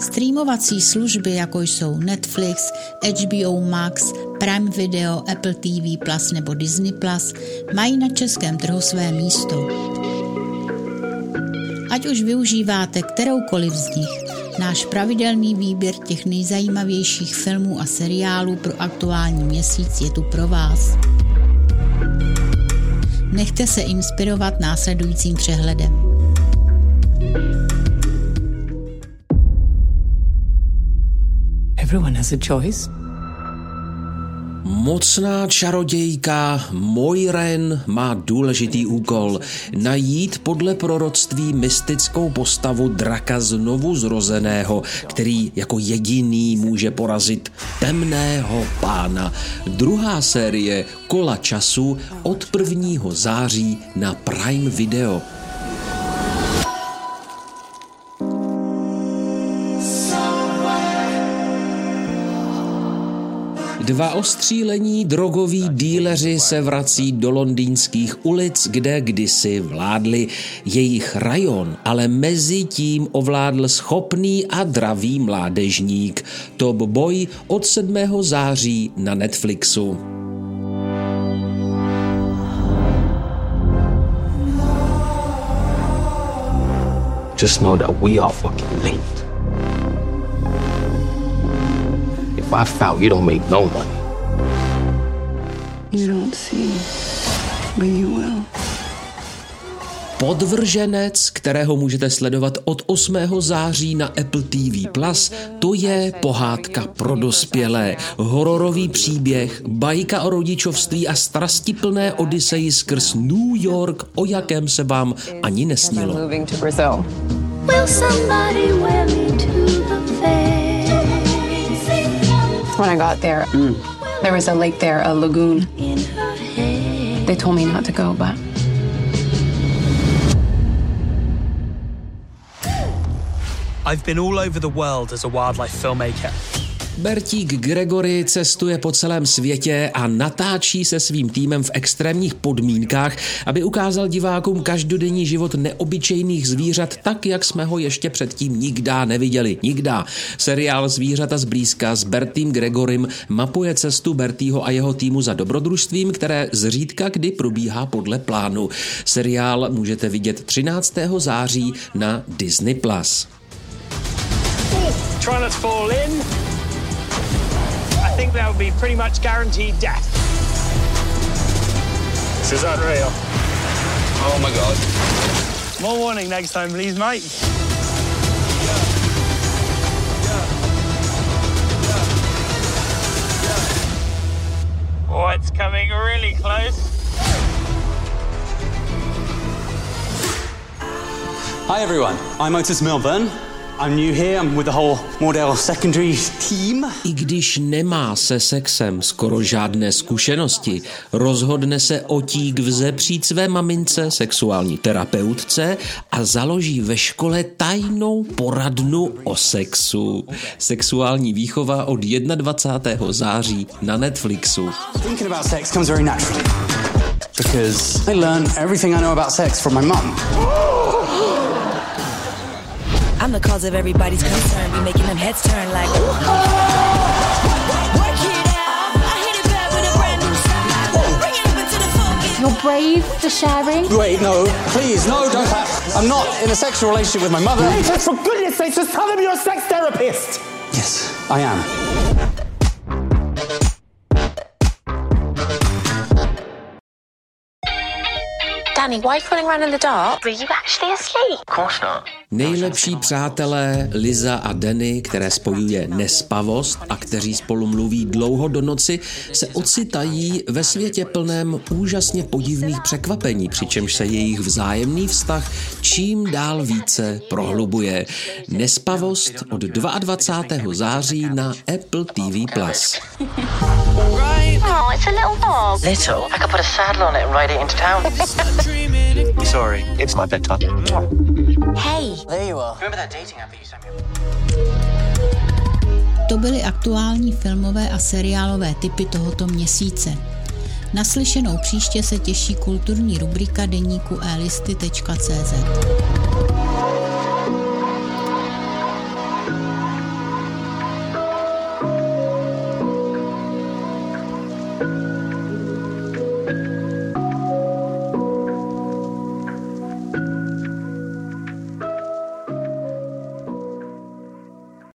Streamovací služby, jako jsou Netflix, HBO Max, Prime Video, Apple TV Plus nebo Disney Plus, mají na českém trhu své místo. Ať už využíváte kteroukoliv z nich, náš pravidelný výběr těch nejzajímavějších filmů a seriálů pro aktuální měsíc je tu pro vás. Nechte se inspirovat následujícím přehledem. Everyone has a choice. Mocná čarodějka Moiren má důležitý úkol najít podle proroctví mystickou postavu draka znovu zrozeného, který jako jediný může porazit temného pána. Druhá série Kola času od 1. září na Prime Video. Dva ostřílení drogoví díleři se vrací do londýnských ulic, kde kdysi vládli. Jejich rajon ale mezi tím ovládl schopný a dravý mládežník. Top Boy od 7. září na Netflixu. Just know that we are fucking linked. If I foul, you don't make no money. You don't see, but you will. Podvrženec, kterého můžete sledovat od 8. září na Apple TV+, to je pohádka pro dospělé, hororový příběh, bajka o rodičovství a strastiplné odiseji skrz New York, o jakém se vám ani nesnilo. Will somebody wear me to the fair? When I got there, mm. there was a lake there, a lagoon. They told me not to go, but. I've been all over the world as a wildlife filmmaker. Bertík Gregory cestuje po celém světě a natáčí se svým týmem v extrémních podmínkách, aby ukázal divákům každodenní život neobyčejných zvířat tak, jak jsme ho ještě předtím nikdy neviděli. Nikdy. Seriál Zvířata zblízka s Bertým Gregorym mapuje cestu Bertýho a jeho týmu za dobrodružstvím, které zřídka kdy probíhá podle plánu. Seriál můžete vidět 13. září na Disney+. Plus. Try not to fall in that would be pretty much guaranteed death. This is unreal. Oh my god. More warning next time, please, mate. Oh, it's coming really close. Hi everyone, I'm Otis Milburn. I'm new here, I'm with the whole Model Secondary team. I když nemá se sexem skoro žádné zkušenosti, rozhodne se otík vzepřít své mamince, sexuální terapeutce a založí ve škole tajnou poradnu o sexu. Sexuální výchova od 21. září na Netflixu. Thinking about sex comes very naturally. Because I learned everything I know about sex from my mum. I'm the cause of everybody's concern. Be making them heads turn like. I hit a girl with a random shot. Bring it over to the focus. You're brave for sharing. Wait, no, please, no, don't. I'm not in a sexual relationship with my mother. Nathan, for goodness sake, just tell them you're a sex therapist. Yes, I am. Danny, why are you crawling around in the dark? Were you actually asleep? Of course not. Nejlepší přátelé Liza a Danny, které spojuje nespavost a kteří spolu mluví dlouho do noci, se ocitají ve světě plném úžasně podivných překvapení, přičemž se jejich vzájemný vztah čím dál více prohlubuje. Nespavost od 22. září na Apple TV+. Plus. Oh, it's a little dog. Little? I could put a saddle on it and ride it into town. Sorry, it's my bedtime. Hey. There you are. Remember that dating app that you sent me? To byly aktuální filmové a seriálové typy tohoto měsíce. Naslyšenou příště se těší kulturní rubrika deníku elisty.cz.